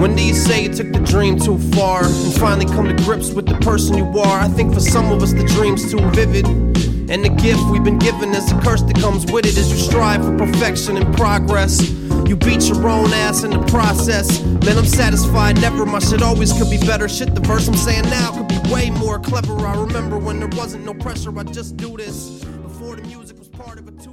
When do you say you took the dream too far and finally come to grips with the person you are? I think for some of us the dream's too vivid. And the gift we've been given is a curse that comes with it as you strive for perfection and progress. You beat your own ass in the process. Man, I'm satisfied, never. My shit always could be better. Shit, the verse I'm saying now could be way more clever. I remember when there wasn't no pressure, I just do this. Before the music was part of a to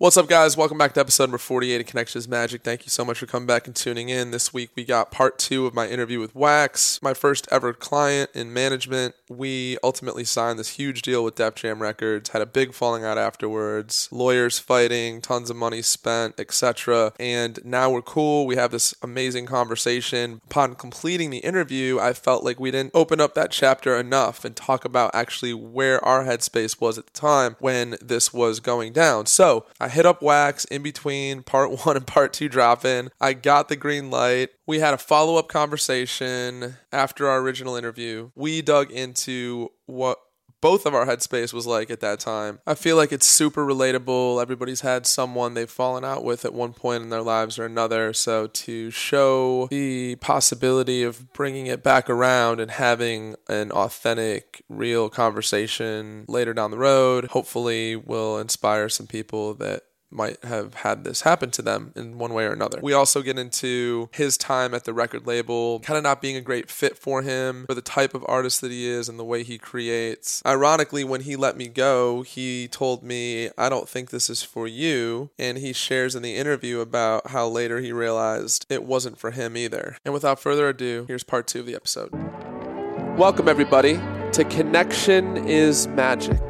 What's up, guys? Welcome back to episode number 48 of Connections Magic. Thank you so much for coming back and tuning in. This week we got part two of my interview with Wax, my first ever client in management. We ultimately signed this huge deal with Def Jam Records, had a big falling out afterwards, lawyers fighting, tons of money spent, etc. And now we're cool. We have this amazing conversation. Upon completing the interview, I felt like we didn't open up that chapter enough and talk about actually where our headspace was at the time when this was going down. So I hit up Wax in between part one and part two dropping. I got the green light. We had a follow up conversation after our original interview. We dug into what both of our headspace was like at that time. I feel like it's super relatable. Everybody's had someone they've fallen out with at one point in their lives or another. So to show the possibility of bringing it back around and having an authentic, real conversation later down the road, hopefully will inspire some people that might have had this happen to them in one way or another. We also get into his time at the record label, kind of not being a great fit for him, for the type of artist that he is and the way he creates. Ironically, when he let me go, he told me, I don't think this is for you. And he shares in the interview about how later he realized it wasn't for him either. And without further ado, here's part two of the episode. Welcome, everybody, to Connection is Magic.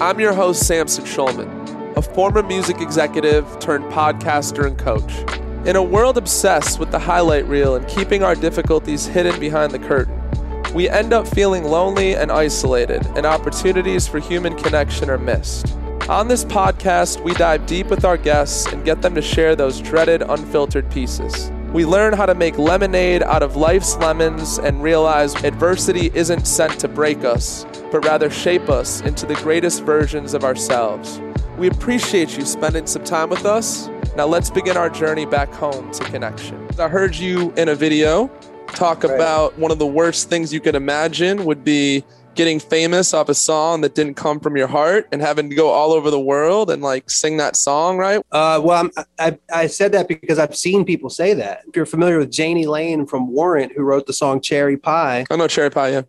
I'm your host, Samson Schulman a former music executive turned podcaster and coach. In a world obsessed with the highlight reel and keeping our difficulties hidden behind the curtain, we end up feeling lonely and isolated, and opportunities for human connection are missed. On this podcast, we dive deep with our guests and get them to share those dreaded, unfiltered pieces. We learn how to make lemonade out of life's lemons and realize adversity isn't sent to break us, but rather shape us into the greatest versions of ourselves. We appreciate you spending some time with us. Now let's begin our journey back home to connection. I heard you in a video talk Right. about one of the worst things you could imagine would be getting famous off a song that didn't come from your heart and having to go all over the world and like sing that song, right? Uh, well, I'm, I, I said that because I've seen people say that. If you're familiar with Jani Lane from Warrant, who wrote the song Cherry Pie, I know Cherry Pie, yeah.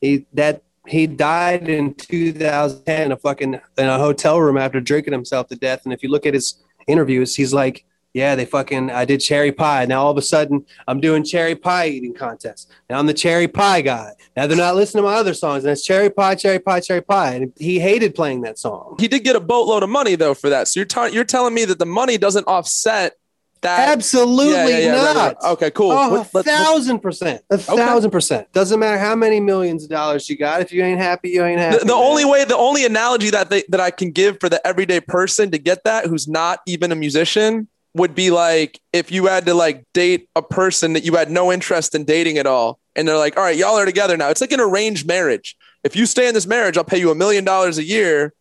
he that he died in 2010 in a fucking in a hotel room after drinking himself to death. And if you look at his interviews, he's like, "Yeah, they fucking I did cherry pie. Now all of a sudden I'm doing cherry pie eating contests. Now I'm the cherry pie guy. Now they're not listening to my other songs, and it's cherry pie, cherry pie, cherry pie." And he hated playing that song. He did get a boatload of money though for that. So you're, t- you're telling me that the money doesn't offset that? Absolutely Yeah, yeah, yeah, right, not. right. Okay, cool. Oh, What- a let's- thousand percent. A thousand percent. Doesn't matter how many millions of dollars you got. If you ain't happy, you ain't happy. the, the only way the only analogy that they, that I can give for the everyday person to get that who's not even a musician would be like if you had to like date a person that you had no interest in dating at all and they're like all right y'all are together now it's like an arranged marriage if you stay in this marriage I'll pay you a million dollars a year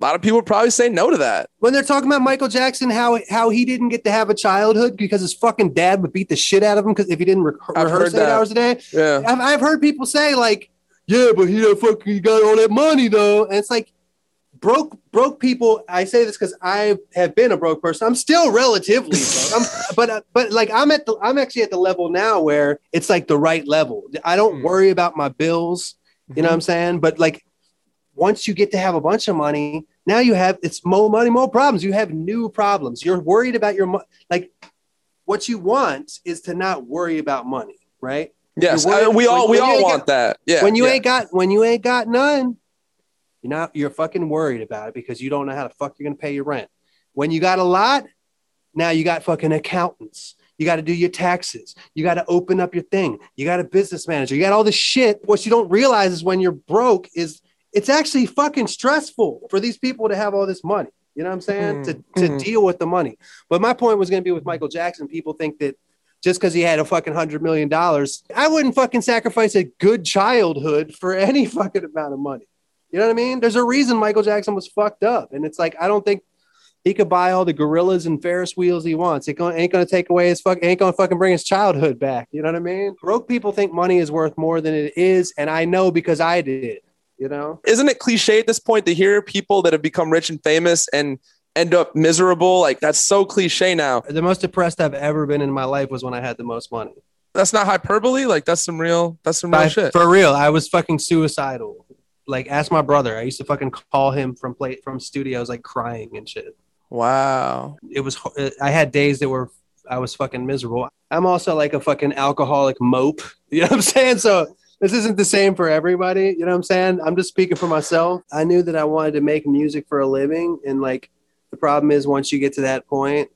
a lot of people probably say no to that when they're talking about Michael Jackson, how how he didn't get to have a childhood because his fucking dad would beat the shit out of him because if he didn't re- rehearse heard eight that. hours a day. yeah I've, I've heard people say like, "Yeah, but he fucking he got all that money though," and it's like broke broke people. I say this because I have been a broke person. I'm still relatively broke, I'm, but uh, but like I'm at the I'm actually at the level now where it's like the right level. I don't Hmm. worry about my bills. You know what I'm saying? But like once you get to have a bunch of money, now you have it's more money, more problems. You have new problems. You're worried about your money. like what you want is to not worry about money, right? yes You're worried- I- we all when- we all want got- that yeah when you yeah. ain't got when you ain't got none, you're not you're fucking worried about it because you don't know how the fuck you're gonna pay your rent. When you got a lot, now you got fucking accountants. You got to do your taxes. You got to open up your thing. You got a business manager. You got all this shit. What you don't realize is when you're broke is it's actually fucking stressful for these people to have all this money. You know what I'm saying? To, to Mhm. deal with the money. But my point was going to be with Michael Jackson. People think that just because he had a fucking hundred million dollars, I wouldn't fucking sacrifice a good childhood for any fucking amount of money. You know what I mean? There's a reason Michael Jackson was fucked up. And it's like, I don't think He could buy all the gorillas and Ferris wheels he wants. It ain't gonna take away his fuck. Ain't gonna fucking bring his childhood back. You know what I mean? Broke people think money is worth more than it is, and I know because I did. You know? Isn't it cliche at this point to hear people that have become rich and famous and end up miserable? Like that's so cliche now. The most depressed I've ever been in my life was when I had the most money. That's not hyperbole. Like that's some real. That's some real I- shit. For real, I was fucking suicidal. Like, ask my brother. I used to fucking call him from play from studios, like crying and shit. Wow. It was. I had days that were. I was fucking miserable. I'm also like a fucking alcoholic mope. You know what I'm saying? So this isn't the same for everybody. You know what I'm saying? I'm just speaking for myself. I knew that I wanted to make music for a living, and like the problem is once you get to that point,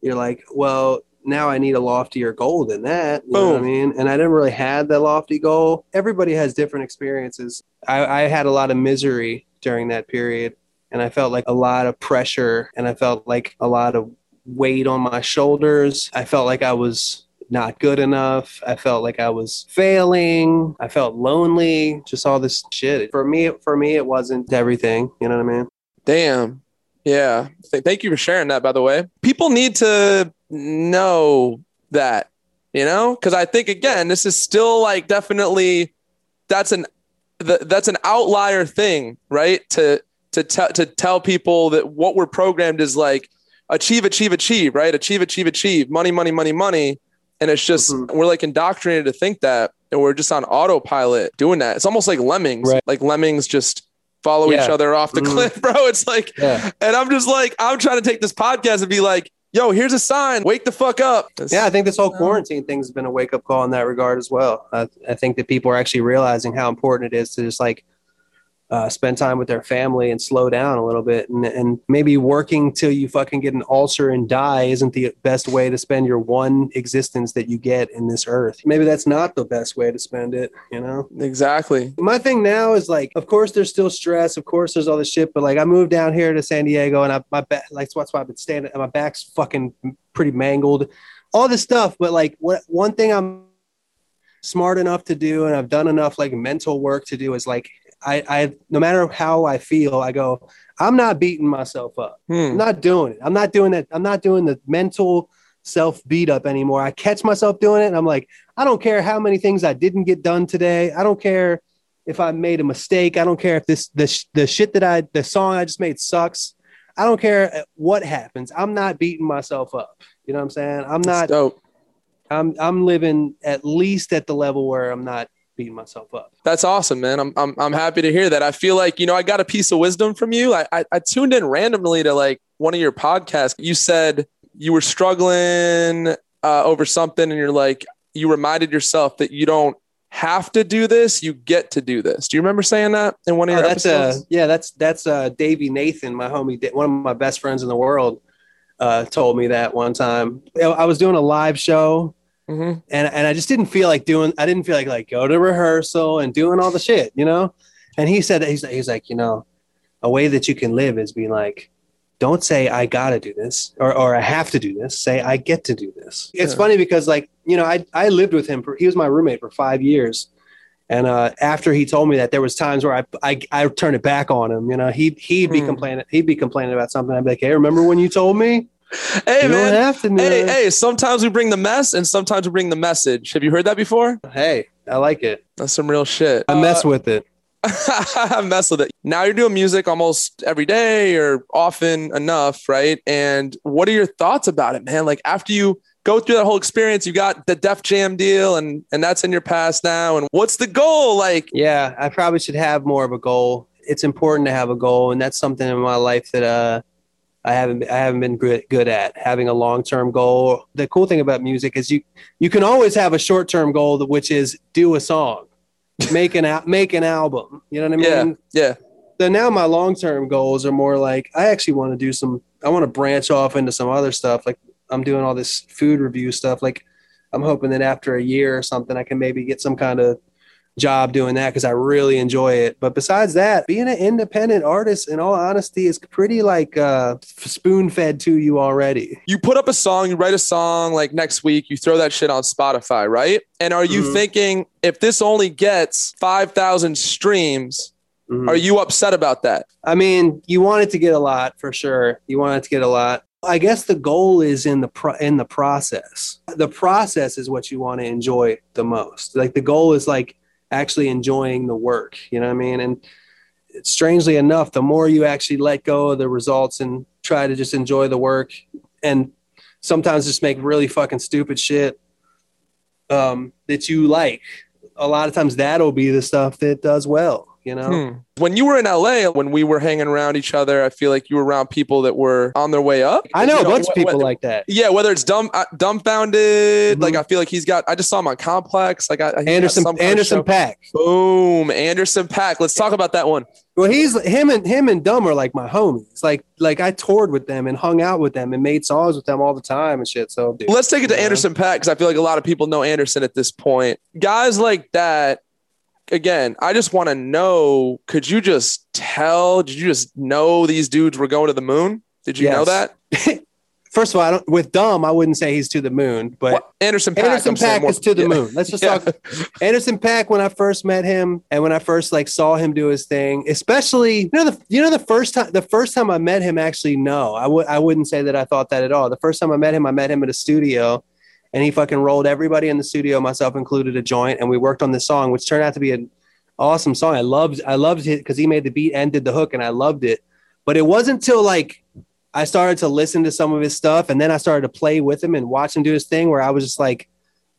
you're like, well, now I need a loftier goal than that. You know what I mean? And I didn't really have that lofty goal. Everybody has different experiences. I, I had a lot of misery during that period, and I felt like a lot of pressure, and I felt like a lot of weight on my shoulders. I felt like I was not good enough. I felt like I was failing. I felt lonely. Just all this shit. For me, for me, it wasn't everything. You know what I mean? Damn. Yeah. Th- thank you for sharing that, by the way. People need to know that, you know, because I think, again, this is still like definitely that's an th- that's an outlier thing, right? To to tell to tell people that what we're programmed is like achieve, achieve, achieve, right? Achieve, achieve, achieve, money, money, money, money. And it's just Mhm. we're like indoctrinated to think that and we're just on autopilot doing that. It's almost like lemmings. Right. Like lemmings just follow each other off the Mhm. cliff, bro. It's like Yeah. and I'm just like, I'm trying to take this podcast and be like, yo, here's a sign. Wake the fuck up. Yeah, I think this whole quarantine thing has been a wake up call in that regard as well. I, I think that people are actually realizing how important it is to just like uh, spend time with their family and slow down a little bit. And, and maybe working till you fucking get an ulcer and die isn't the best way to spend your one existence that you get in this earth. Maybe that's not the best way to spend it, you know? Exactly. My thing now is like, of course, there's still stress. Of course, there's all this shit. But like, I moved down here to San Diego, and I my back, like that's why I've been standing. My back's fucking pretty mangled. All this stuff. But like, what one thing I'm smart enough to do, and I've done enough like mental work to do is like, I, I no matter how I feel, I go, I'm not beating myself up. Hmm. I'm not doing it. I'm not doing that. I'm not doing the mental self beat up anymore. I catch myself doing it and I'm like, I don't care how many things I didn't get done today. I don't care if I made a mistake. I don't care if this the the shit that I the song I just made sucks. I don't care what happens. I'm not beating myself up. You know what I'm saying? I'm not. I'm I'm living at least at the level where I'm not beating myself up. That's awesome, man. I'm, I'm I'm happy to hear that. I feel like you know I got a piece of wisdom from you. I, I I tuned in randomly to like one of your podcasts. You said you were struggling uh, over something, and you're like you reminded yourself that you don't have to do this. You get to do this. Do you remember saying that in one of Oh, your that's uh episodes? yeah, that's that's uh Davey Nathan, my homie, one of my best friends in the world, uh, told me that one time. I was doing a live show Mhm. and and I just didn't feel like doing. I didn't feel like like go to rehearsal and doing all the shit, you know. And he said that he's he's like, you know, a way that you can live is be like, don't say I gotta do this or or I have to do this. Say I get to do this. It's funny because like you know I I lived with him for he was my roommate for five years. And uh, after he told me that, there was times where I, I I turned it back on him. You know, he he'd be Hmm. complaining. He'd be complaining about something. I'd be like, "Hey, remember when you told me? Hey you man. don't have to. Hey, hey, sometimes we bring the mess and sometimes we bring the message. Have you heard that before? Hey, I like it. That's some real shit. I mess with it. I mess with it. Now you're doing music almost every day or often enough, right? And what are your thoughts about it, man? Like after you go through that whole experience, you got the Def Jam deal and and that's in your past now. And what's the goal? Like Yeah, I probably should have more of a goal. It's important to have a goal, and that's something in my life that uh, I haven't I haven't been good good at having a long term goal. The cool thing about music is you you can always have a short term goal, which is do a song, make an al- make an album. You know what I mean? Yeah, yeah. So now my long term goals are more like I actually want to do some. I want to branch off into some other stuff. Like I'm doing all this food review stuff. Like I'm hoping that after a year or something, I can maybe get some kind of job doing that because I really enjoy it. But besides that, being an independent artist, in all honesty, is pretty like uh, spoon fed to you already. You put up a song, you write a song like next week, you throw that shit on Spotify, right? And are you Mhm. thinking if this only gets 5,000 streams, Mhm. Are you upset about that? I mean, you want it to get a lot for sure. You want it to get a lot. I guess the goal is in the pro- in the process. The process is what you want to enjoy the most. Like the goal is like actually enjoying the work. You know what I mean? And strangely enough, the more you actually let go of the results and try to just enjoy the work, and sometimes just make really fucking stupid shit um, that you like. A lot of times that'll be the stuff that does well. You know. Hmm. When you were in LA, when we were hanging around each other, I feel like you were around people that were on their way up. I know You a bunch wh- of people whether- like that. Yeah, whether it's dumb, uh, Dumbfoundead, Mhm. like I feel like he's got. I just saw him on Complex. Like I, he's got Anderson some Anderson. Paak. Boom, Anderson Paak. Let's talk about that one. Well, he's him and him and Dumb are like my homies. Like like I toured with them and hung out with them and made songs with them all the time and shit. So dude, Let's take it to Yeah. Anderson Paak because I feel like a lot of people know Anderson at this point. Guys like that. Again, I just want to know. Could you just tell? Did you just know these dudes were going to the moon? Did you know that? first of all, I don't, with Dumb, I wouldn't say he's to the moon, but Well, Anderson Paak. Anderson Paak is to the yeah. moon. Let's just Yeah. talk Anderson Paak when I first met him and when I first like saw him do his thing, especially you know the you know the first time the first time I met him actually no I would I wouldn't say that I thought that at all. The first time I met him I met him at a studio and he fucking rolled everybody in the studio myself included a joint and we worked on this song which turned out to be an awesome song. I loved I loved it cuz he made the beat and did the hook and I loved it. But it wasn't until like I started to listen to some of his stuff and then I started to play with him and watch him do his thing where I was just like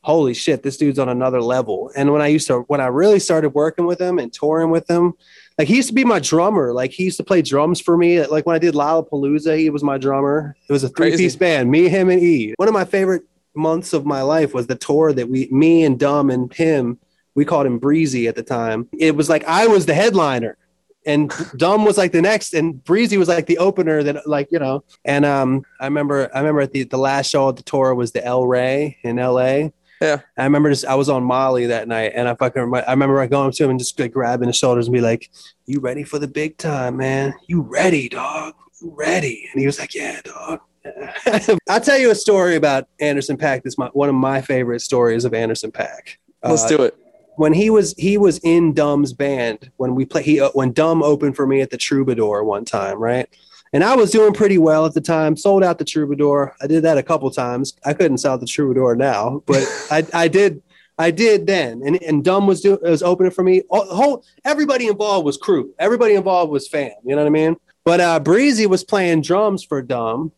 holy shit, this dude's on another level. And when I used to, when I really started working with him and touring with him, like he used to be my drummer. Like he used to play drums for me. Like when I did Lollapalooza, he was my drummer. It was a three piece band, me, him, and E. One of my favorite months of my life was the tour that we, me and Dumb and him, we called him Breezy at the time. It was like I was the headliner. And Dumb was like the next, and Breezy was like the opener. That like you know, and um, I remember, I remember at the the last show of the tour was the El Rey in L.A. Yeah, I remember just I was on Molly that night, and I fucking I remember going up to him and just like grabbing his shoulders and be like, "You ready for the big time, man? You ready, dog? You ready?" And he was like, "Yeah, dog." I'll tell you a story about Anderson Paak. This is my, one of my favorite stories of Anderson Paak. Let's Uh, do it. when he was he was in Dumb's band when we play he uh, when Dumb opened for me at the Troubadour one time, right? And I was doing pretty well at the time. Sold out the Troubadour. I did that a couple times. I couldn't sell the Troubadour now, but I I did I did then. And and Dumb was doing was opening for me. All, whole everybody involved was crew. Everybody involved was fan. You know what I mean? But uh, Breezy was playing drums for Dumb.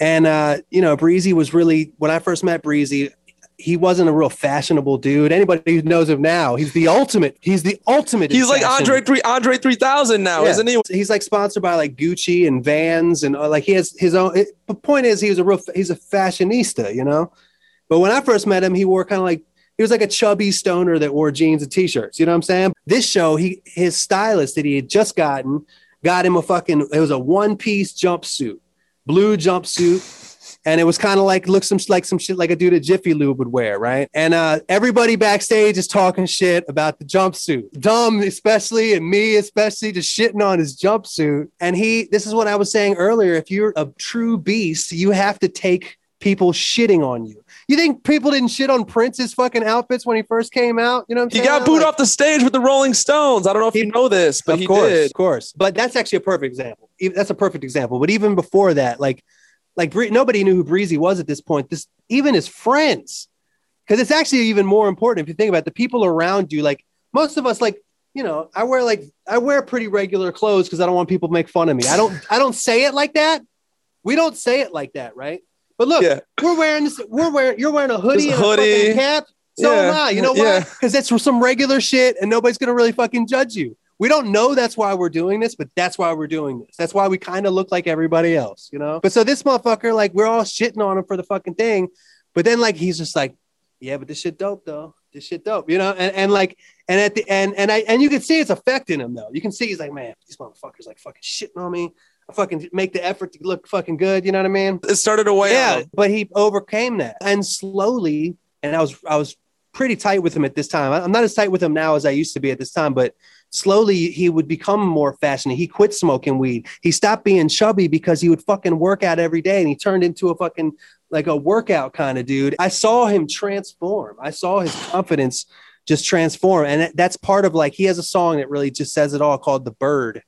And uh, you know, Breezy was really when I first met Breezy, he wasn't a real fashionable dude. Anybody who knows him now, he's the ultimate. He's the ultimate. He's like fashion. Andre three Andre three thousand now, Yeah. isn't he? He's like sponsored by like Gucci and Vans and uh, like he has his own. It, the point is, he was a real. He's a fashionista, you know. But when I first met him, he wore kind of like he was like a chubby stoner that wore jeans and t-shirts. You know what I'm saying? This show, he his stylist that he had just gotten got him a fucking. It was a one piece jumpsuit, blue jumpsuit. And it was kind of like look some like some shit like a dude at Jiffy Lube would wear, right? And uh, everybody backstage is talking shit about the jumpsuit. Dumb, especially, and me especially, just shitting on his jumpsuit. And he, this is what I was saying earlier. If you're a true beast, you have to take people shitting on you. You think people didn't shit on Prince's fucking outfits when he first came out? You know what I'm He got booed Like- off the stage with the Rolling Stones. I don't know if He- you know this, but of he course, did. Of course. But that's actually a perfect example. That's a perfect example. But even before that, like, like nobody knew who Breezy was at this point. This even his friends, because it's actually even more important if you think about it, the people around you. Like most of us, like you know, I wear like I wear pretty regular clothes because I don't want people to make fun of me. I don't I don't say it like that. We don't say it like that, right? But look, Yeah. we're wearing this. We're wearing. You're wearing a hoodie This and a hoodie. cap. So Yeah. am I. You know Yeah. why? Because that's some regular shit, and nobody's gonna really fucking judge you. We don't know that's why we're doing this, but that's why we're doing this. That's why we kind of look like everybody else, you know. But so this motherfucker, like, we're all shitting on him for the fucking thing, but then like he's just like, yeah, but this shit dope though. This shit dope, you know. And and like, and at the end, and I and you can see it's affecting him though. You can see he's like, man, these motherfuckers like fucking shitting on me. I fucking make the effort to look fucking good. You know what I mean? It started to weigh yeah, but he overcame that, and slowly, and I was I was pretty tight with him at this time. I'm not as tight with him now as I used to be at this time, but slowly he would become more fashionable. He quit smoking weed. He stopped being chubby because he would fucking work out every day, and he turned into a fucking like a workout kind of dude. I saw him transform. I saw his confidence just transform. And that's part of like he has a song that really just says it all called "The Bird."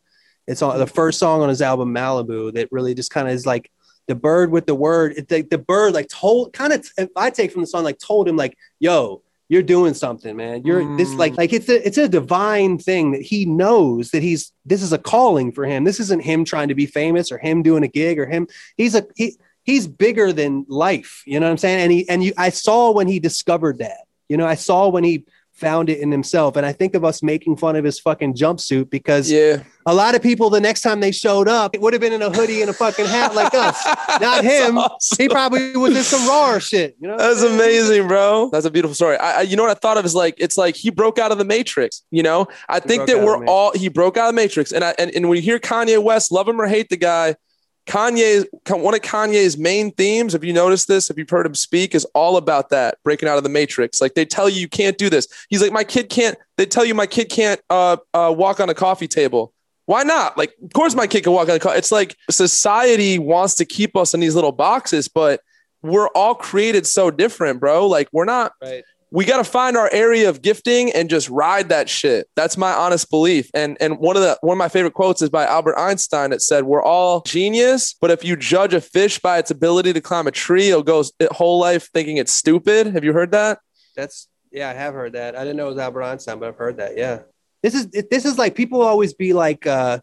It's on the first song on his album Malibu that really just kind of is like the bird with the word. It, the, the bird like told kind of if I take from the song like told him like, "Yo, you're doing something, man. You're this Mm. like like it's a it's a divine thing that he knows that he's this is a calling for him. This isn't him trying to be famous or him doing a gig or him. He's a he he's bigger than life. You know what I'm saying? And he and you I saw when he discovered that. You know, I saw when he found it in himself. And I think of us making fun of his fucking jumpsuit because Yeah. a lot of people the next time they showed up, it would have been in a hoodie and a fucking hat like us. Not him. awesome. He probably was in some raw shit. You know, That's amazing, bro. That's a beautiful story. I, I, you know what I thought of is like it's like he broke out of the matrix. You know, I think that we're all he broke out of the matrix, and I and, and when you hear Kanye West, love him or hate the guy, Kanye one of Kanye's main themes. If you notice this, if you've heard him speak, is all about that breaking out of the matrix. Like they tell you you can't do this. He's like my kid can't. They tell you my kid can't uh, uh, walk on a coffee table. Why not? Like, of course, my kid can walk on a coffee. It's like society wants to keep us in these little boxes, but we're all created so different, bro. Like we're not Right. We got to find our area of gifting and just ride that shit. That's my honest belief. And and one of the one of my favorite quotes is by Albert Einstein that said, "We're all genius, but if you judge a fish by its ability to climb a tree, it'll go its whole life thinking it's stupid." Have you heard that? That's yeah, I have heard that. I didn't know it was Albert Einstein, but I've heard that. Yeah. This is this is like people always be like, uh,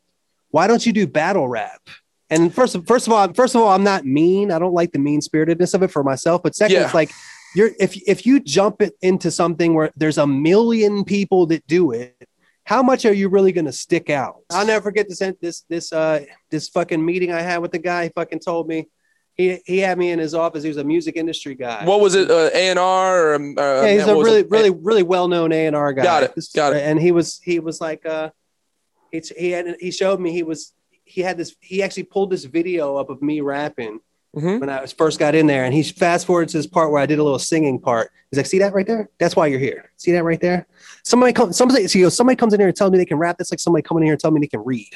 why don't you do battle rap? And first of first of all, first of all, I'm not mean. I don't like the mean spiritedness of it for myself. But second, Yeah. it's like you're if if you jump it into something where there's a million people that do it, how much are you really gonna stick out? I'll never forget this this this uh this fucking meeting I had with the guy. He fucking told me. He, he had me in his office. He was a music industry guy. What was it? Uh, A and R or um, uh, Yeah, he's a really, it? really, really well-known A and R guy. Got it, got it. And he was, he was like, uh, he he had, he showed me he was, he had this, he actually pulled this video up of me rapping Mhm. when I was first got in there, and he fast forward to this part where I did a little singing part. He's like, "See that right there? That's why you're here. See that right there? Somebody comes, somebody, so somebody comes in here and tells me they can rap. That's like somebody coming in here and telling me they can read.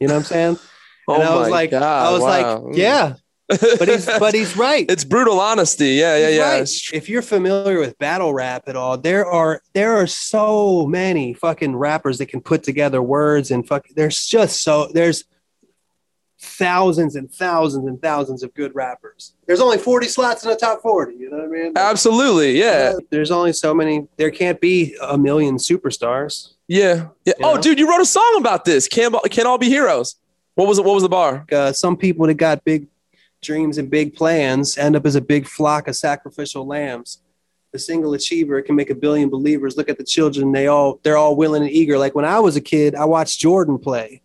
You know what I'm saying? Oh and I was like, God, I was wow. like, yeah, but he's, but he's right. it's brutal honesty. Yeah, yeah, He's yeah. right. If you're familiar with battle rap at all, there are there are so many fucking rappers that can put together words and fuck. There's just so there's thousands and thousands and thousands of good rappers. There's only 40 slots in the top 40. You know what I mean? Absolutely, yeah, There's only so many. There can't be a million superstars. yeah, yeah. You Oh, know? dude, you wrote a song about this. Can't can all be heroes. What was it? What was the bar? Uh, some people that got big dreams and big plans end up as a big flock of sacrificial lambs. The single achiever can make a billion believers. Look at the children; they all they're all willing and eager. Like when I was a kid, I watched Jordan play,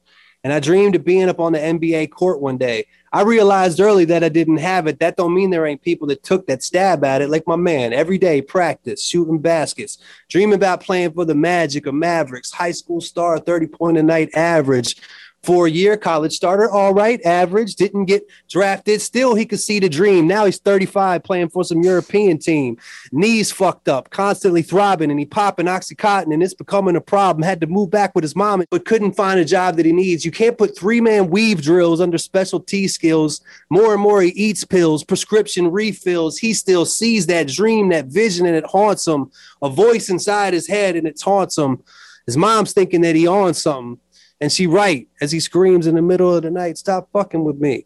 and I dreamed of being up on the NBA court one day. I realized early that I didn't have it. That don't mean there ain't people that took that stab at it. Like my man, every day practice, shooting baskets, dreaming about playing for the Magic or Mavericks, high school star, thirty point a night average. Four year college starter, all right, average, didn't get drafted. Still, he could see the dream. Now he's 35 playing for some European team. Knees fucked up, constantly throbbing, and he popping Oxycontin, and it's becoming a problem. Had to move back with his mom, but couldn't find a job that he needs. You can't put three man weave drills under special T skills. More and more, he eats pills, prescription refills. He still sees that dream, that vision, and it haunts him. A voice inside his head, and it taunts him. His mom's thinking that he on something. And she right as he screams in the middle of the night, stop fucking with me.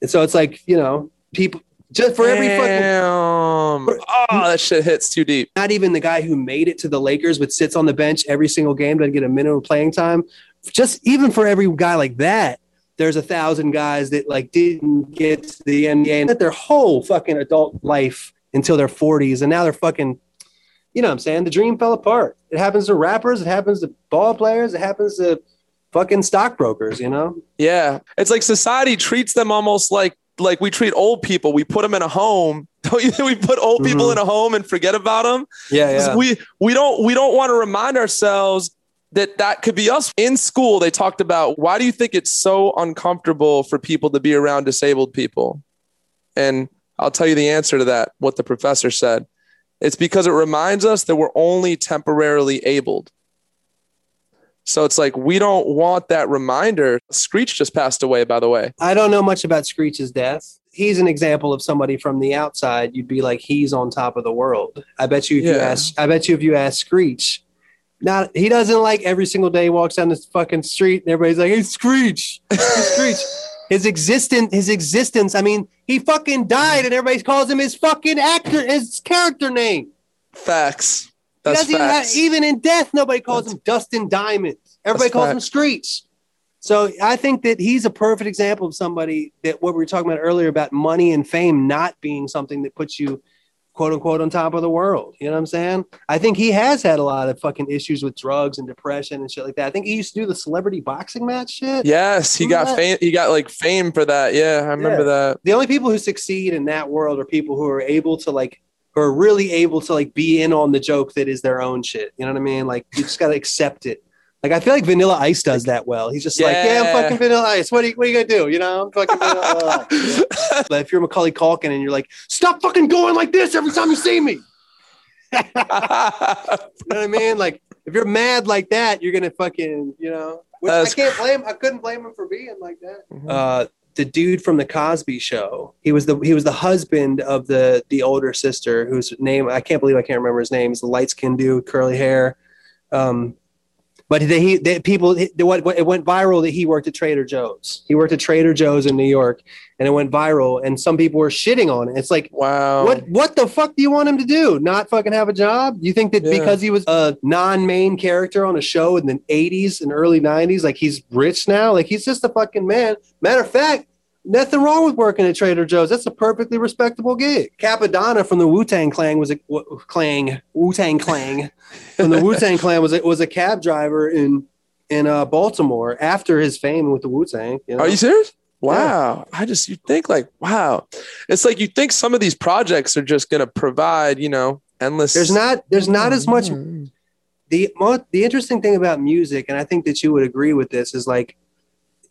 And so it's like, you know, people just for every fucking Damn. Oh, that shit hits too deep. not even the guy who made it to the Lakers but sits on the bench every single game, doesn't get a minimum playing time. Just even for every guy like that, there's a thousand guys that like didn't get to the NBA and that their whole fucking adult life until their 40s. And now they're fucking, you know what I'm saying? The dream fell apart. It happens to rappers, it happens to ball players, it happens to fucking stockbrokers, you know? Yeah, it's like society treats them almost like like we treat old people. We put them in a home. Don't you think we put old people Mhm. in a home and forget about them? Yeah, We we don't we don't want to remind ourselves that that could be us. In school, they talked about why do you think it's so uncomfortable for people to be around disabled people? And I'll tell you the answer to that. What the professor said. It's because it reminds us that we're only temporarily abled. So it's like we don't want that reminder. Screech just passed away, by the way. I don't know much about Screech's death. he's an example of somebody from the outside. You'd be like, he's on top of the world. I bet you if you ask, I bet you if you ask Screech, not he doesn't like every single day he walks down this fucking street and everybody's like, hey Screech, hey, Screech. His existence, his existence. I mean, he fucking died, and everybody calls him his fucking actor, his character name. Facts. That's even have- even in death, nobody calls That's- him Dustin Diamond. Everybody calls him facts. Screech. So I think that he's a perfect example of somebody that what we were talking about earlier about money and fame not being something that puts you quote unquote on top of the world. You know what I'm saying? I think he has had a lot of fucking issues with drugs and depression and shit like that. I think he used to do the celebrity boxing match shit. Yes, he Remember got fame. He got like fame for that. Yeah, I remember that. The only people who succeed in that world are people who are able to like who are really able to like be in on the joke that is their own shit. You know what I mean? Like you just gotta accept it. Like I feel like Vanilla Ice does that well. He's just like, yeah, I'm fucking Vanilla Ice. What are you, what are you gonna do? You know, I'm fucking Vanilla Ice. But if you're Macaulay Culkin and you're like, stop fucking going like this every time you see me. You know what I mean? Like if you're mad like that, you're gonna fucking, you know. Which I can't blame. I couldn't blame him for being like that Mhm. uh, the dude from the Cosby Show. He was the he was the husband of the the older sister whose name I can't believe I can't remember his name. He's the light skinned dude, curly hair. Um, but he they, people what it went viral that he worked at Trader Joe's. He worked at Trader Joe's in New York, and it went viral. And some people were shitting on it. It's like. wow. What what the fuck do you want him to do? Not fucking have a job? You think that Yeah. because he was a non-main character on a show in the 80s and early 90s, like he's rich now? Like he's just a fucking man. Matter of fact, nothing wrong with working at Trader Joe's. That's a perfectly respectable gig. Cappadonna from the Wu Tang Clan was a w- clang Wu Tang Clan from the Wu Tang Clan was a, was a cab driver in in uh, Baltimore after his fame with the Wu Tang. You know? Are you serious? Wow. I just you think like wow. It's like you think some of these projects are just gonna provide, you know, endless. There's not there's not as much Mm. the the interesting thing about music, and I think that you would agree with this, is like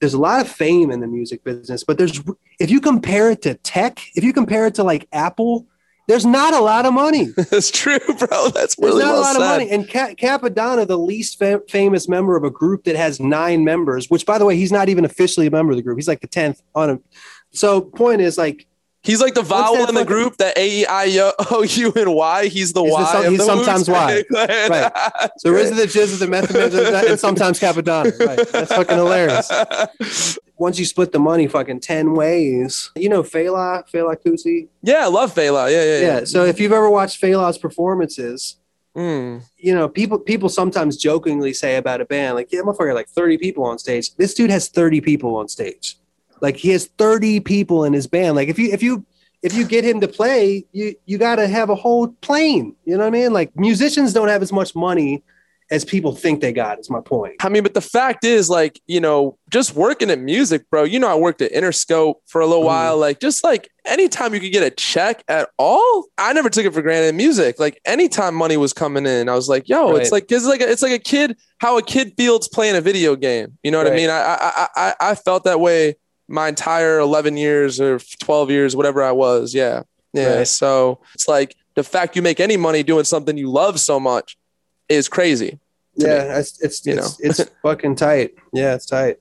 there's a lot of fame in the music business, but there's if you compare it to tech, if you compare it to like Apple, there's not a lot of money. That's true, bro. That's really There's not well a lot said. of money. And Ca- Cappadonna, the least fa- famous member of a group that has nine members, which by the way, he's not even officially a member of the group. He's like the tenth on him. So point is like He's like the vowel in the fucking- group, the A E I O U and Y. He's the He's the Y. some- of he's the sometimes Y. Right. The great. RZA, the GZA, the Method Man, and sometimes Cappadonna. Right. That's fucking hilarious. once you split the money fucking 10 ways, you know, Fela, Fela Kuti. yeah, I love Fela. Yeah, yeah, Yeah. yeah. So if you've ever watched Fela's performances, Mm. you know, people people sometimes jokingly say about a band, like, yeah, motherfucker, like 30 people on stage. This dude has 30 people on stage. Like he has 30 people in his band. Like if you if you if you get him to play, you you gotta have a whole plane. You know what I mean? Like musicians don't have as much money as people think they got, is my point. I mean, but the fact is, like, you know, just working at music, bro. You know, I worked at Interscope for a little Mhm. while. Like, just like anytime you could get a check at all, I never took it for granted in music. Like, anytime money was coming in, I was like, yo, it's like it's like a, it's like a kid how a kid feels playing a video game. You know what I mean? I I I I felt that way my entire eleven years or twelve years, whatever I was. Yeah, yeah. Right. So it's like the fact you make any money doing something you love so much is crazy. yeah, it's it's you it's, it's fucking tight. Yeah, it's tight.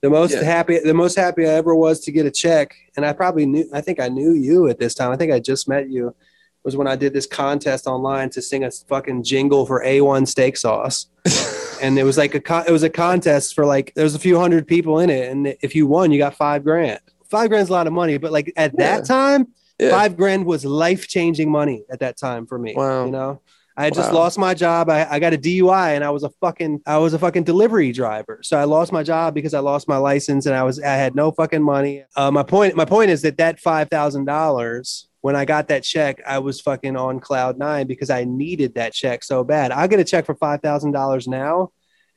The most Yeah. happy the most happy I ever was to get a check, and I probably knew I think I knew you at this time. I think I just met you. Was when I did this contest online to sing a fucking jingle for A1 steak sauce. and it was like a con- it was a contest for like there was a few hundred people in it, and if you won, you got five grand. Five grand's a lot of money, but like at Yeah. that time, Yeah. five grand was life changing money at that time for me. Wow. You know, I had just Wow. lost my job. I, I got a DUI and I was a fucking I was a fucking delivery driver. So I lost my job because I lost my license and I was I had no fucking money. Uh, my point my point is that that five thousand dollars. When I got that check, I was fucking on cloud nine because I needed that check so bad. I get a check for five thousand dollars now,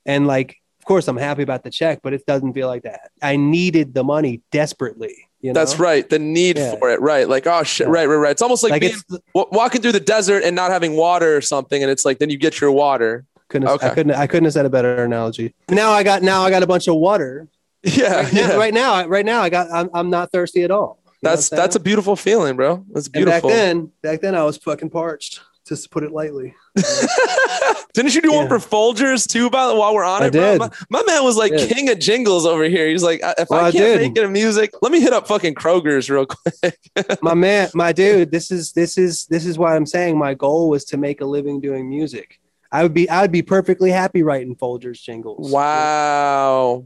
and like, of course, I'm happy about the check, but it doesn't feel like that. I needed the money desperately. You know? That's right. The need Yeah. for it. Right. Like, oh shit. Yeah. Right. Right. Right. It's almost like, Like being, it's walking through the desert and not having water or something. And it's like, then you get your water. couldn't have, I couldn't I couldn't have said a better analogy. Now I got now I got a bunch of water. Yeah. Right now, yeah. right now, right now I got I'm, I'm not thirsty at all. You know That's, that's a beautiful feeling, bro. That's And beautiful. back then, back then I was fucking parched just to put it lightly. Didn't you do one for Folgers too? About while we're on I it, bro? did. My, my man was like king of jingles over here. He's like, if Well, I I can't did. make it in music, let me hit up fucking Kroger's real quick. my man, my dude, this is this is this is why I'm saying my goal was to make a living doing music. I would be I would be perfectly happy writing Folgers jingles. wow.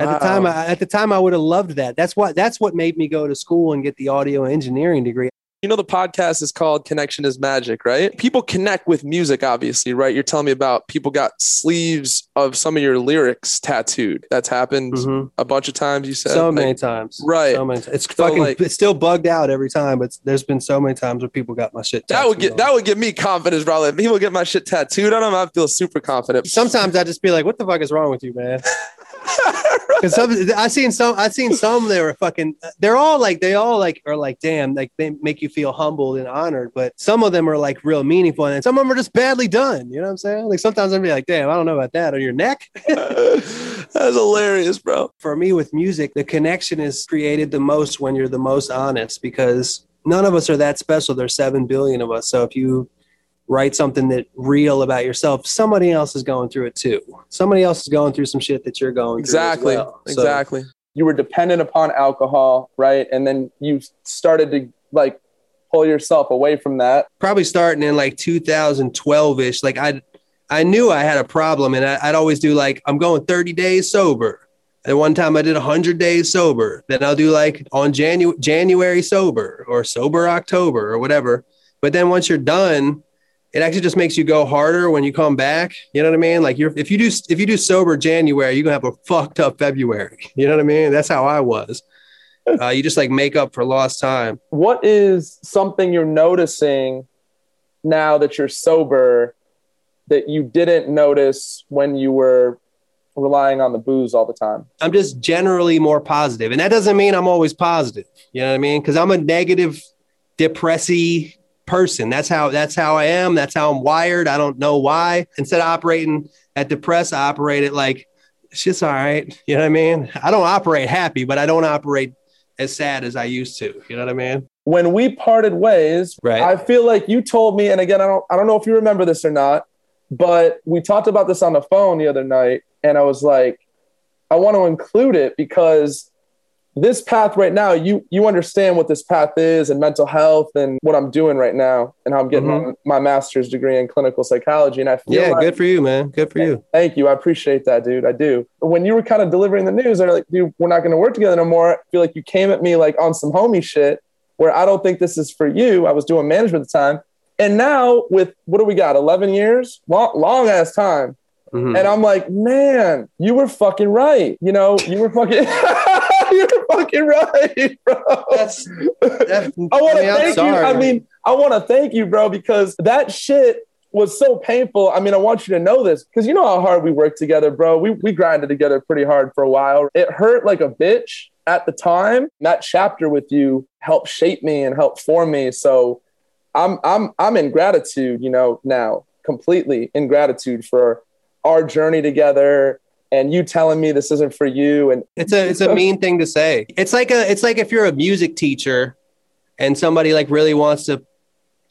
At the time, I, at the time, I would have loved that. That's what that's what made me go to school and get the audio engineering degree. You know, the podcast is called Connection is Magic, right? People connect with music, obviously, right? You're telling me about people got sleeves of some of your lyrics tattooed. That's happened Mhm. a bunch of times, you said. So Like, many times, Right. So many. Times. It's fucking. like- it's still bugged out every time, but there's been so many times where people got my shit. that would tattooed get that would give me confidence, bro. If people get my shit tattooed on them, I feel super confident. Sometimes I just be like, "What the fuck is wrong with you, man?" Because some I seen some I seen some that were fucking. They're all like they all like are like damn like they make you feel humbled and honored. But some of them are like real meaningful, and some of them are just badly done. You know what I'm saying? Like sometimes I'd be like, damn, I don't know about that on your neck. That's hilarious, bro. For me, with music, the connection is created the most when you're the most honest because none of us are that special. There's seven billion of us. So if you write something that real about yourself, somebody else is going through it too. Somebody else is going through some shit that you're going Exactly. through. as well. So- Exactly. You were dependent upon alcohol, right? And then you started to like pull yourself away from that. probably starting in like 2012 ish. Like I, I knew I had a problem, and I, I'd always do like I'm going 30 days sober. And one time I did 100 days sober. Then I'll do like on Janu- January sober or sober October or whatever. But then once you're done, it actually just makes you go harder when you come back. You know what I mean? Like you're if you do if you do sober January, you're gonna have a fucked up February. You know what I mean? That's how I was. Uh, you just like make up for lost time. What is something you're noticing now that you're sober that you didn't notice when you were relying on the booze all the time? I'm just generally more. And that doesn't mean I'm always positive. You know what I mean? Because I'm a negative, depressy person. That's how that's how I am. That's how I'm wired. I don't know why. Instead of operating at depressed, I operate it like it's just all right. You know what I mean? I don't operate happy, but I don't operate as sad as I used to. You know what I mean? When we parted ways, Right. I feel like you told me, and again, I don't I don't know if you remember this or not, but we talked about this on the phone the other night, and I was like, I want to include it because this path right now, you you understand what this path is and mental health and what I'm doing right now and how I'm getting my, my master's degree in clinical psychology. And I feel Yeah, like, good for you, man. Good for you. Thank you. I appreciate that, dude. I do. When you were kind of delivering the news, they're like, dude, we're not going to work together no more. I feel like you came at me like on some homie shit where I don't think this is for you. I was doing management at the time. And now with what do we got? 11 years? Long, long ass time. Mhm. And I'm like, man, you were fucking right. You know, you were fucking, you were fucking right, bro. That's, that, I want to thank you. I mean, I want to thank you, bro, because that shit was so painful. I mean, I want you to know this because you know how hard we worked together, bro. We we grinded together pretty hard for a while. It hurt like a bitch at the time. That chapter with you helped shape me and help form me. So I'm I'm I'm in gratitude, you know, now completely in gratitude for our journey together and you telling me this isn't for you and It's a it's a mean thing to say. It's like a it's like if you're a music teacher and somebody like really wants to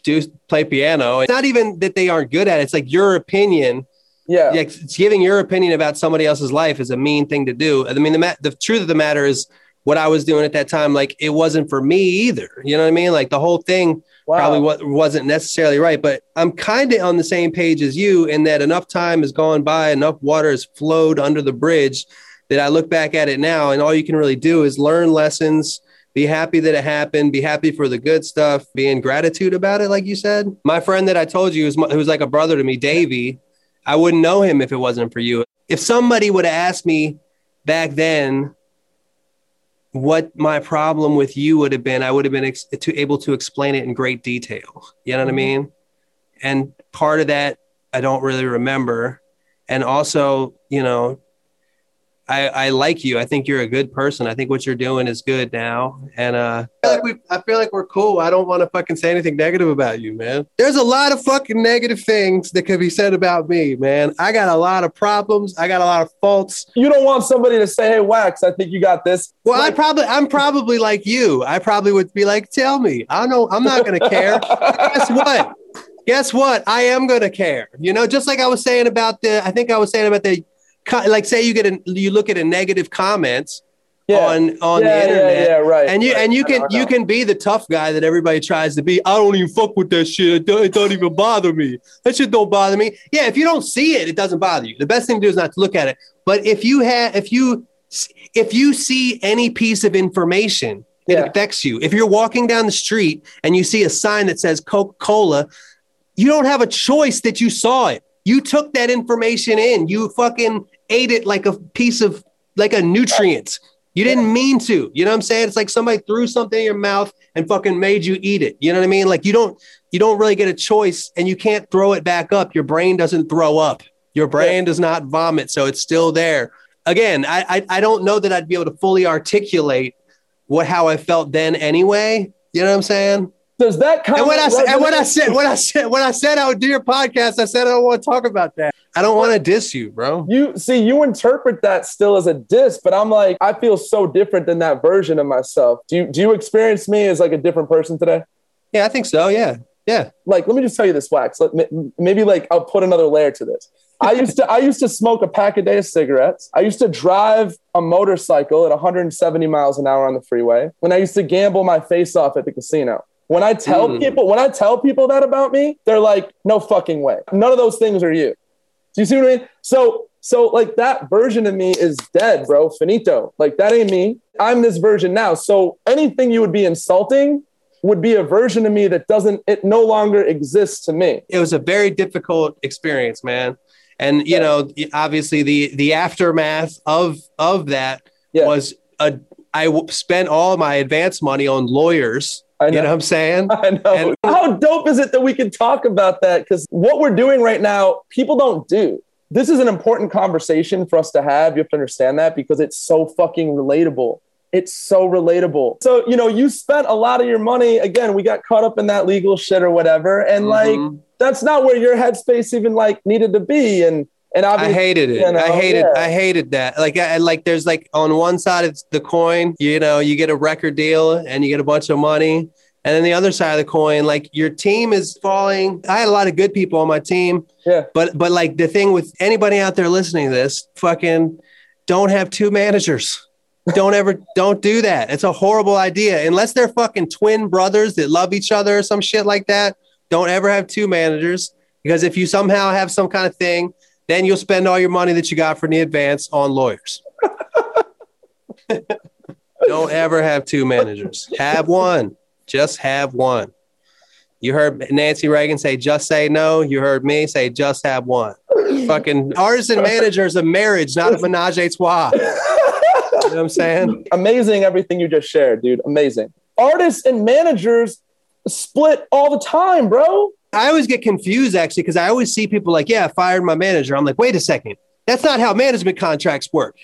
do play piano. It's not even that they aren't good at it. It's like your opinion. yeah. Like it's giving your opinion about somebody else's life is a mean thing to do. I mean, the ma- the truth of the matter is what I was doing at that time. Like it wasn't for me either. You know what I mean? Like the whole thing Wow. probably wa- wasn't necessarily right. But I'm kind of on the same page as you in that enough time has gone by, enough water has flowed under the bridge that I look back at it now, and all you can really do is learn lessons. Be happy that it happened. Be happy for the good stuff. Be in gratitude about it, like you said. My friend that I told you who's, who's like a brother to me, Davey. I wouldn't know him if it wasn't for you. If somebody would have asked me back then what my problem with you would have been, I would have been ex- to able to explain it in great detail. You know what I mm-hmm. mean? And part of that I don't really remember. And also, you know, I, I like you. I think you're a good person. I think what you're doing is good now. And uh, I feel like we, I feel like we're cool. I don't want to fucking say anything negative about you, man. There's a lot of fucking negative things that could be said about me, man. I got a lot of problems. I got a lot of faults. you don't want somebody to say, "Hey, Wax, I think you got this." Well, I probably, I'm probably like you. I probably would be like, tell me. I don't know. I'm not going to care. Guess what? guess what? I am gonna care. You know, just like I was saying about the. I think I was saying about the, like, say you get a, you look at a negative comments Yeah. on on yeah, the internet. Yeah, yeah, right. And you right. and you can you can be the tough guy that everybody tries to be. I don't even fuck with that shit. It don't, it don't even bother me. That shit don't bother me. Yeah, if you don't see it, it doesn't bother you. The best thing to do is not to look at it. But if you have if you if you see any piece of information, it Yeah. affects you. If you're walking down the street and you see a sign that says Coca-Cola, you don't have a choice that you saw it. You took that information in. You fucking ate it like a piece of like a nutrient. You didn't mean to. You know what I'm saying? It's like somebody threw something in your mouth and fucking made you eat it. You know what I mean? Like you don't you don't really get a choice and you can't throw it back up. Your brain doesn't throw up. Your brain does not vomit, so it's still there. Again, I, I I don't know that I'd be able to fully articulate what how I felt then anyway. You know what I'm saying? Does that comment And when I said, and when I said, when I said, when I said I would do your podcast, I said I don't want to talk about that. I don't want to diss you, bro. You see, you interpret that still as a diss, but I'm like, I feel so different than that version of myself. Do you do you experience me as like a different person today? Yeah, I think so. Yeah, yeah. Like, let me just tell you this, Wax. Let maybe like I'll put another layer to this. I used to I used to smoke a pack a day of cigarettes. I used to drive a motorcycle at 170 miles an hour on the freeway. When I used to gamble my face off at the casino. When I tell Mm. people when I tell people that about me, they're like, "No fucking way. None of those things are you." Do you see what I mean? So so like that version of me is dead, bro. Finito. Like that ain't me. I'm this version now. So anything you would be insulting would be a version of me that doesn't it no longer exists to me. It was a very difficult experience, man. And you Yeah. know, obviously the the aftermath of of that Yeah. was a. I w- spent all my advance money on lawyers. I You know know. what I'm saying? I know. And- How dope is it that we can talk about that? Because what we're doing right now, people don't do. This is an important conversation for us to have. You have to understand that because it's so fucking relatable. It's so relatable. So, you know, you spent a lot of your money. Again, we got caught up in that legal shit or whatever. And like, Mhm. that's not where your headspace even like needed to be. And, and I hated it. you know, I hated. yeah. I hated that. Like, I, like, there's like on one side of the coin, you know, you get a record deal and you get a bunch of money, and then the other side of the coin, like your team is falling. I had a lot of good people on my team, Yeah. but but like the thing with anybody out there listening to this, fucking don't have two managers. Don't ever don't do that. It's a horrible idea unless they're fucking twin brothers that love each other or some shit like that. Don't ever have two managers because if you somehow have some kind of thing, then you'll spend all your money that you got for the advance on lawyers. Don't ever have two managers. Have one. Just have one. You heard Nancy Reagan say, just say no. You heard me say, just have one. Fucking artists and managers of marriage, not a menage a trois. You know what I'm saying? amazing everything you just shared, dude. Amazing. Artists and managers split all the time, bro. I always get confused actually because I always see people like, yeah, I fired my manager. I'm like, wait a second. That's not how management contracts work.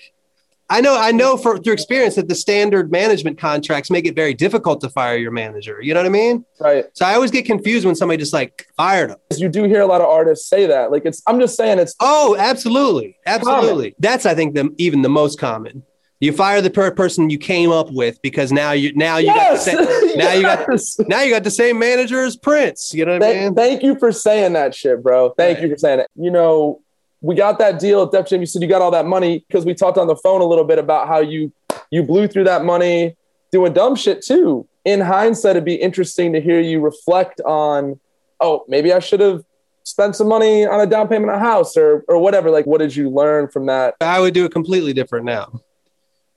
I know, I know for through experience that the standard management contracts make it very difficult to fire your manager. You know what I mean? Right. So I always get confused when somebody just like fired him. You do hear a lot of artists say that. Like it's I'm just saying it's Oh, absolutely, absolutely. That's I think the even the most common. You fire the per- person you came up with because now you now you yes! got the same, now you got now you got the same manager as Prince. You know what I Thank, mean? thank you for saying that shit, bro. Thank you for saying it. You know, we got that deal at Def Jam. You said you got all that money because we talked on the phone a little bit about how you you blew through that money doing dumb shit too. In hindsight, it'd be interesting to hear you reflect on, oh, maybe I should have spent some money on a down payment on a house or or whatever. Like, what did you learn from that? I would do it completely different now.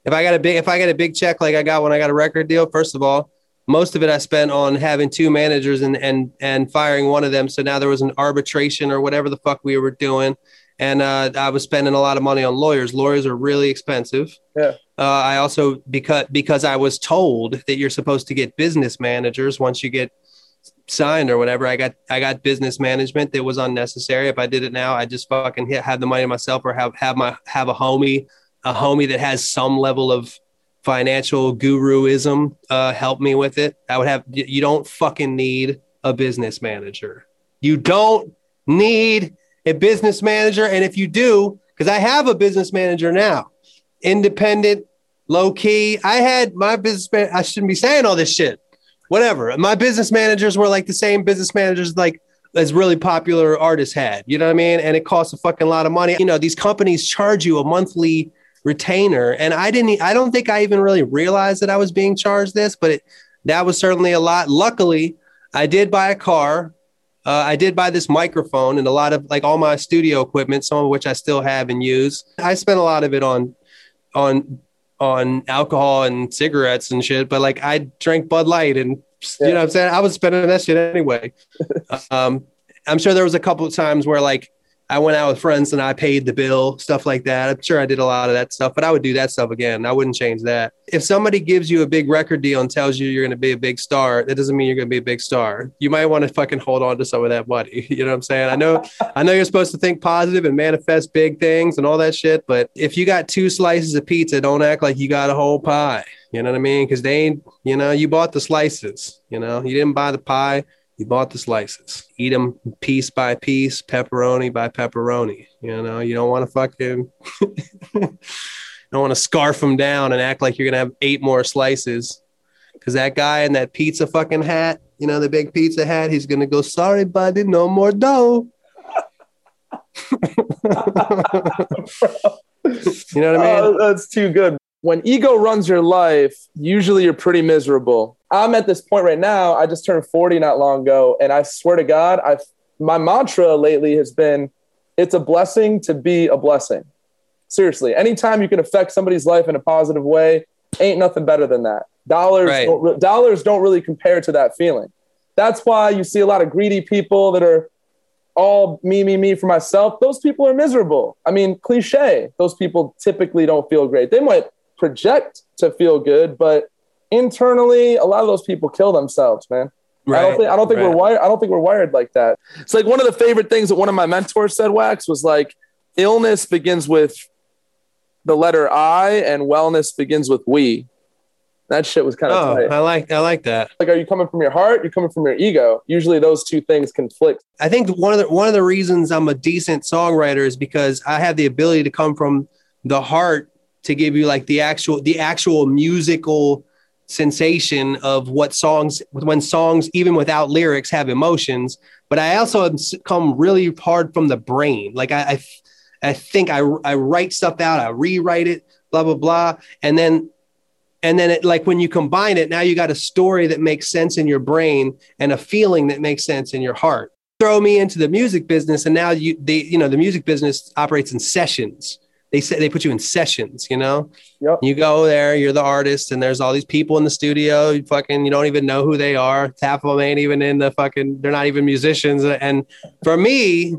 If I got a big if I got a big check like I got when I got a record deal, first of all, most of it I spent on having two managers and and and firing one of them. So now there was an arbitration or whatever the fuck we were doing. And uh, I was spending a lot of money on lawyers. Lawyers are really expensive. Yeah. Uh, I also because because I was told that you're supposed to get business managers once you get signed or whatever. I got I got business management that was unnecessary. If I did it now, I just fucking hit, have the money myself or have have my have a homie a homie that has some level of financial guruism uh, help me with it. I would have you don't fucking need a business manager. You don't need a business manager, and if you do, because I have a business manager now, independent, low key. I had my business. Man- I shouldn't be saying all this shit. Whatever. My business managers were like the same business managers like as really popular artists had. You know what I mean? And it costs a fucking lot of money. You know, these companies charge you a monthly retainer, and I didn't. I don't think I even really realized that I was being charged this, but it, that was certainly a lot. Luckily, I did buy a car. Uh, I did buy this microphone and a lot of like all my studio equipment, some of which I still have and use. I spent a lot of it on on on alcohol and cigarettes and shit, but like I drank Bud Light and you know what I'm saying? I was spending that shit anyway. um, I'm sure there was a couple of times where like I went out with friends and I paid the bill, stuff like that. I'm sure I did a lot of that stuff, but I would do that stuff again. I wouldn't change that. If somebody gives you a big record deal and tells you you're going to be a big star, that doesn't mean you're going to be a big star. You might want to fucking hold on to some of that money. You know what I'm saying? I know, I know you're supposed to think positive and manifest big things and all that shit, but if you got two slices of pizza, don't act like you got a whole pie. You know what I mean? Because they ain't, you know, you bought the slices. You know, you didn't buy the pie. You bought the slices. Eat them piece by piece, pepperoni by pepperoni. You know, you don't want to fucking, don't want to scarf them down and act like you're gonna have eight more slices. Because that guy in that pizza fucking hat, you know, the big pizza hat, he's gonna go, sorry, buddy, no more dough. you know what I mean? Oh, that's too good. When ego runs your life, usually you're pretty miserable. I'm at this point right now. I just turned 40 not long ago, and I swear to God, I've my mantra lately has been it's a blessing to be a blessing. Seriously, anytime you can affect somebody's life in a positive way, ain't nothing better than that. Dollars Right. don't, dollars don't really compare to that feeling. That's why you see a lot of greedy people that are all me, me, me for myself. Those people are miserable. I mean, cliche. Those people typically don't feel great. They might project to feel good, but internally, a lot of those people kill themselves, man. I don't think I don't think we're wired. I don't think we're wired like that. It's like one of the favorite things that one of my mentors said. Wax was like, illness begins with the letter I, and wellness begins with we. That shit was kind of Oh, tight. I like I like that. Like, are you coming from your heart? You're coming from your ego. Usually, those two things conflict. I think one of the one of the reasons I'm a decent songwriter is because I have the ability to come from the heart to give you like the actual the actual musical sensation of what songs when songs even without lyrics have emotions. But i also come really hard from the brain. Like i i, I think I, I write stuff out i rewrite it blah blah blah. And then and then it like when you combine it now you got a story that makes sense in your brain and a feeling that makes sense in your heart. Throw me into the music business and now you the you know the music business operates in sessions they say they put you in sessions you know? Yep. you go there you're the artist and there's all these people in the studio you fucking you don't even know who they are. Half of them ain't even in the fucking they're not even musicians and for me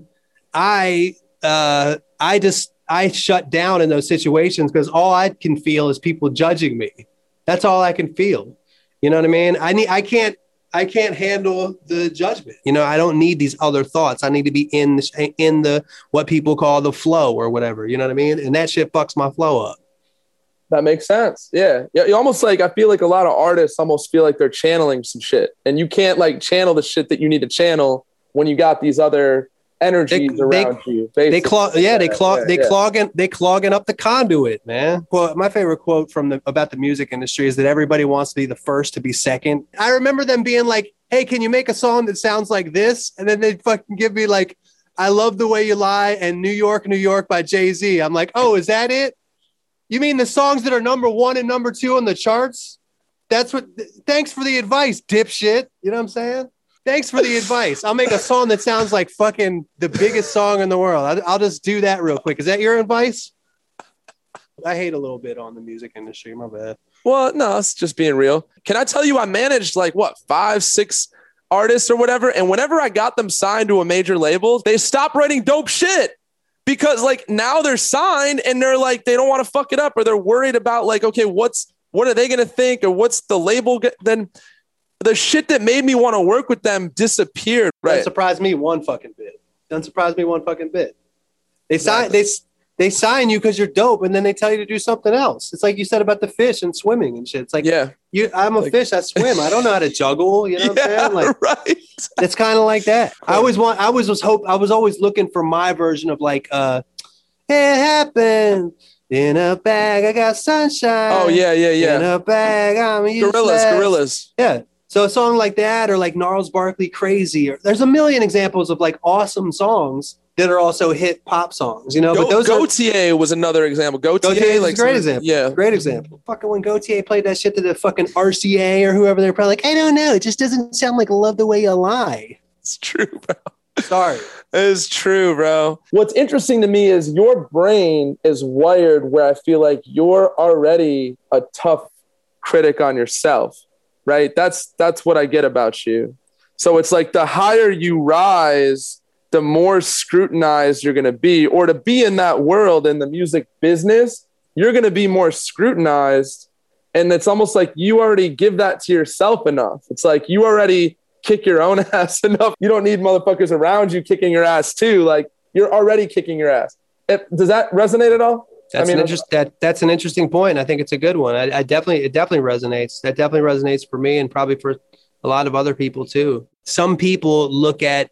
i uh i just i shut down in those situations because all i can feel is people judging me. That's all i can feel. You know what i mean? I need i can't I can't handle the judgment. You know, I don't need these other thoughts. I need to be in the in the what people call the flow or whatever. You know what I mean? And that shit fucks my flow up. That makes sense. Yeah. Yeah. You almost like, I feel like a lot of artists almost feel like they're channeling some shit. And you can't like channel the shit that you need to channel when you got these other energies They- around you. They clog, yeah, they clog, yeah, they yeah. clogging, they clogging up the conduit, man. Well, my favorite quote from the about the music industry is that everybody wants to be the first to be second. I remember them being like, "Hey, can you make a song that sounds like this?" And then they fucking give me like, "I love the way you lie" and "New York, New York" by Jay Z. I'm like, "Oh, is that it? You mean the songs that are number one and number two on the charts? That's what. Thanks for the advice, dipshit. You know what I'm saying?" Thanks for the advice. I'll make a song that sounds like fucking the biggest song in the world. I'll, I'll just do that real quick. Is that your advice? I hate a little bit on the music industry. My bad. Well, no, it's just being real. Can I tell you, I managed like what, five, six artists or whatever. And whenever I got them signed to a major label, they stopped writing dope shit because like now they're signed and they're like, they don't want to fuck it up or they're worried about like, okay, what's, what are they going to think or what's the label? Then the shit that made me want to work with them disappeared. Doesn't Right. surprise me one fucking bit. Doesn't surprise me one fucking bit. They sign they they sign you because you're dope, and then they tell you to do something else. It's like you said about the fish and swimming and shit. It's like Yeah. you, I'm a Like- fish. I swim. I don't know how to juggle. You know what I'm saying? Like right. it's kind of like that. I always want. I always was hope. I was always looking for my version of like, uh, it happened in a bag. I got sunshine. Oh, yeah. Yeah. Yeah. In a bag. I'm useless. Gorillaz. Gorillaz. Yeah. So a song like that, or like Gnarls Barkley Crazy, or there's a million examples of like awesome songs that are also hit pop songs, you know. Go, but those are was another example. Gotye, Gotye is a like great some- example. Yeah, great example. Fucking when Gotye played that shit to the fucking RCA or whoever, they're probably like, I don't know, it just doesn't sound like Love the Way You Lie. it's true, bro. Sorry. It's true, bro. What's interesting to me is your brain is wired where I feel like you're already a tough critic on yourself, right? That's that's what I get about you. So it's like the higher you rise, the more scrutinized you're going to be or to be in that world in the music business, you're going to be more scrutinized and it's almost like you already give that to yourself enough. It's like you already kick your own ass enough. You don't need motherfuckers around you kicking your ass too. Like you're already kicking your ass. Does that resonate at all? That's I mean, an interest, that that's an interesting point. I think it's a good one. I, I definitely it definitely resonates. That definitely resonates for me and probably for a lot of other people too. Some people look at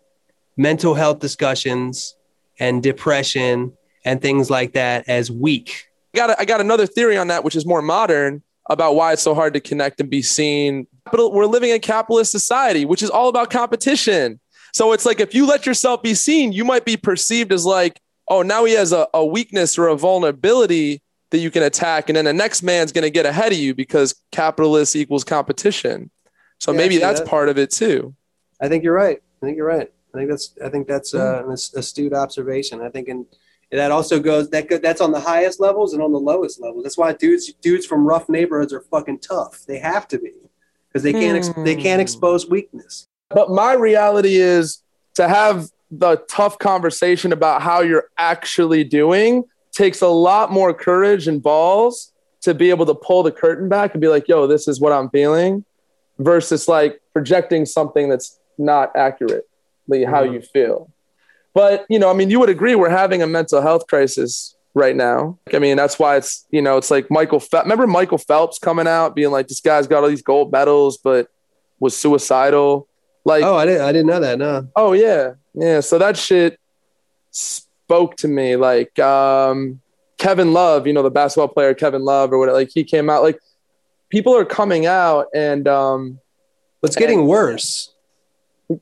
mental health discussions and depression and things like that as weak. I got, a, I got another theory on that, which is more modern about why it's so hard to connect and be seen. But we're living in a capitalist society, which is all about competition. So it's like if you let yourself be seen, you might be perceived as like, oh, now he has a, a weakness or a vulnerability that you can attack. And then the next man's going to get ahead of you because capitalist equals competition. So Yeah, maybe that's that- part of it too. I think you're right. I think you're right. I think that's I think that's uh, Hmm. an astute observation. I think and that also goes that go, that's on the highest levels and on the lowest levels. That's why dudes dudes from rough neighborhoods are fucking tough. They have to be because they can't ex- they can't Hmm. expose weakness. But my reality is to have the tough conversation about how you're actually doing takes a lot more courage and balls to be able to pull the curtain back and be like, yo, this is what I'm feeling versus like projecting something that's not accurately how you feel. But, you know, I mean, you would agree we're having a mental health crisis right now. I mean, that's why it's, you know, it's like Michael Phelps. Remember Michael Phelps coming out being like, this guy's got all these gold medals, but was suicidal. Like, Oh, I didn't I didn't know that. No. Oh yeah, yeah. So that shit spoke to me. Like um, Kevin Love, you know, the basketball player Kevin Love or whatever. Like he came out. Like people are coming out, and um, it's getting worse.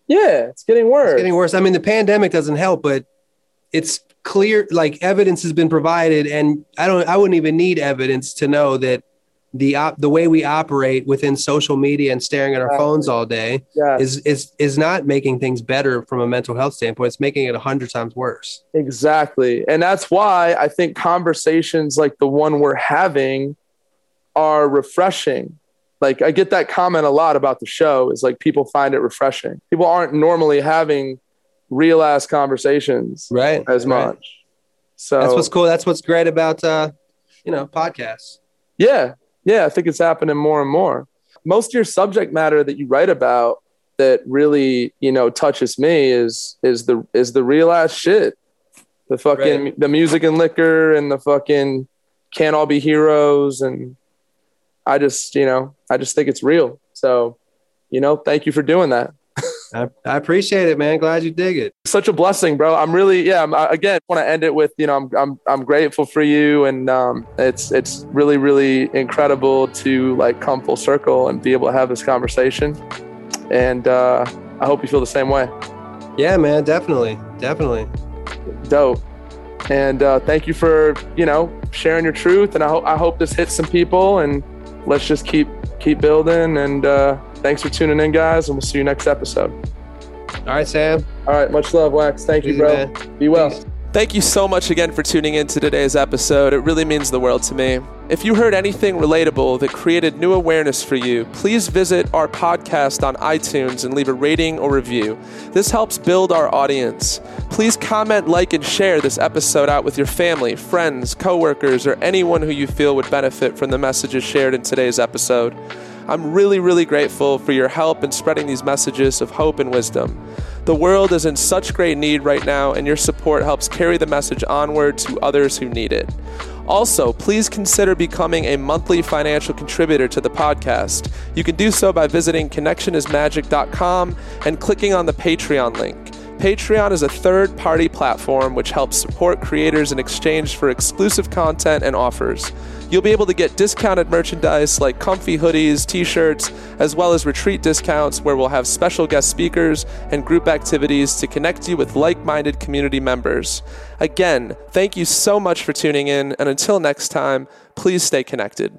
yeah, it's getting worse. It's getting worse. I mean, the pandemic doesn't help, but it's clear like evidence has been provided, and I don't. I wouldn't even need evidence to know that the op- the way we operate within social media and staring at our Exactly. phones all day yeah, is is is not making things better from a mental health standpoint. It's making it a hundred times worse. exactly. And that's why I think conversations like the one we're having are refreshing. Like I get that comment a lot about the show is like people find it refreshing. People aren't normally having real ass conversations Right. as Right. much. So That's what's cool. That's what's great about uh, you know podcasts. Yeah, yeah, I think it's happening more and more. Most of your subject matter that you write about that really, you know, touches me is is the is the real ass shit. The fucking the music and liquor and the fucking can't all be heroes and I just, you know, I just think it's real. So, you know, thank you for doing that. I, I appreciate it, man. Glad you dig it. Such a blessing, bro. I'm really, yeah. I'm, I, again, want to end it with, you know, I'm, I'm, I'm grateful for you, and um, it's, it's really, really incredible to like come full circle and be able to have this conversation. And uh, I hope you feel the same way. Yeah, man. Definitely. Definitely. Dope. And uh, thank you for, you know, sharing your truth. And I hope, I hope this hits some people. And let's just keep, keep building. And uh, thanks for tuning in, guys. And we'll see you next episode. All right, Sam. All right. Much love, Wax. Thank you, bro. man. Be well. Peace. Thank you so much again for tuning in to today's episode. It really means the world to me. If you heard anything relatable that created new awareness for you, please visit our podcast on iTunes and leave a rating or review. This helps build our audience. Please comment, like, and share this episode out with your family, friends, coworkers, or anyone who you feel would benefit from the messages shared in today's episode. I'm really, really grateful for your help in spreading these messages of hope and wisdom. The world is in such great need right now, and your support helps carry the message onward to others who need it. Also, please consider becoming a monthly financial contributor to the podcast. You can do so by visiting connectionismagic.com and clicking on the Patreon link. Patreon is a third party platform which helps support creators in exchange for exclusive content and offers. You'll be able to get discounted merchandise like comfy hoodies, t shirts, as well as retreat discounts where we'll have special guest speakers and group activities to connect you with like minded community members. Again, thank you so much for tuning in, and until next time, please stay connected.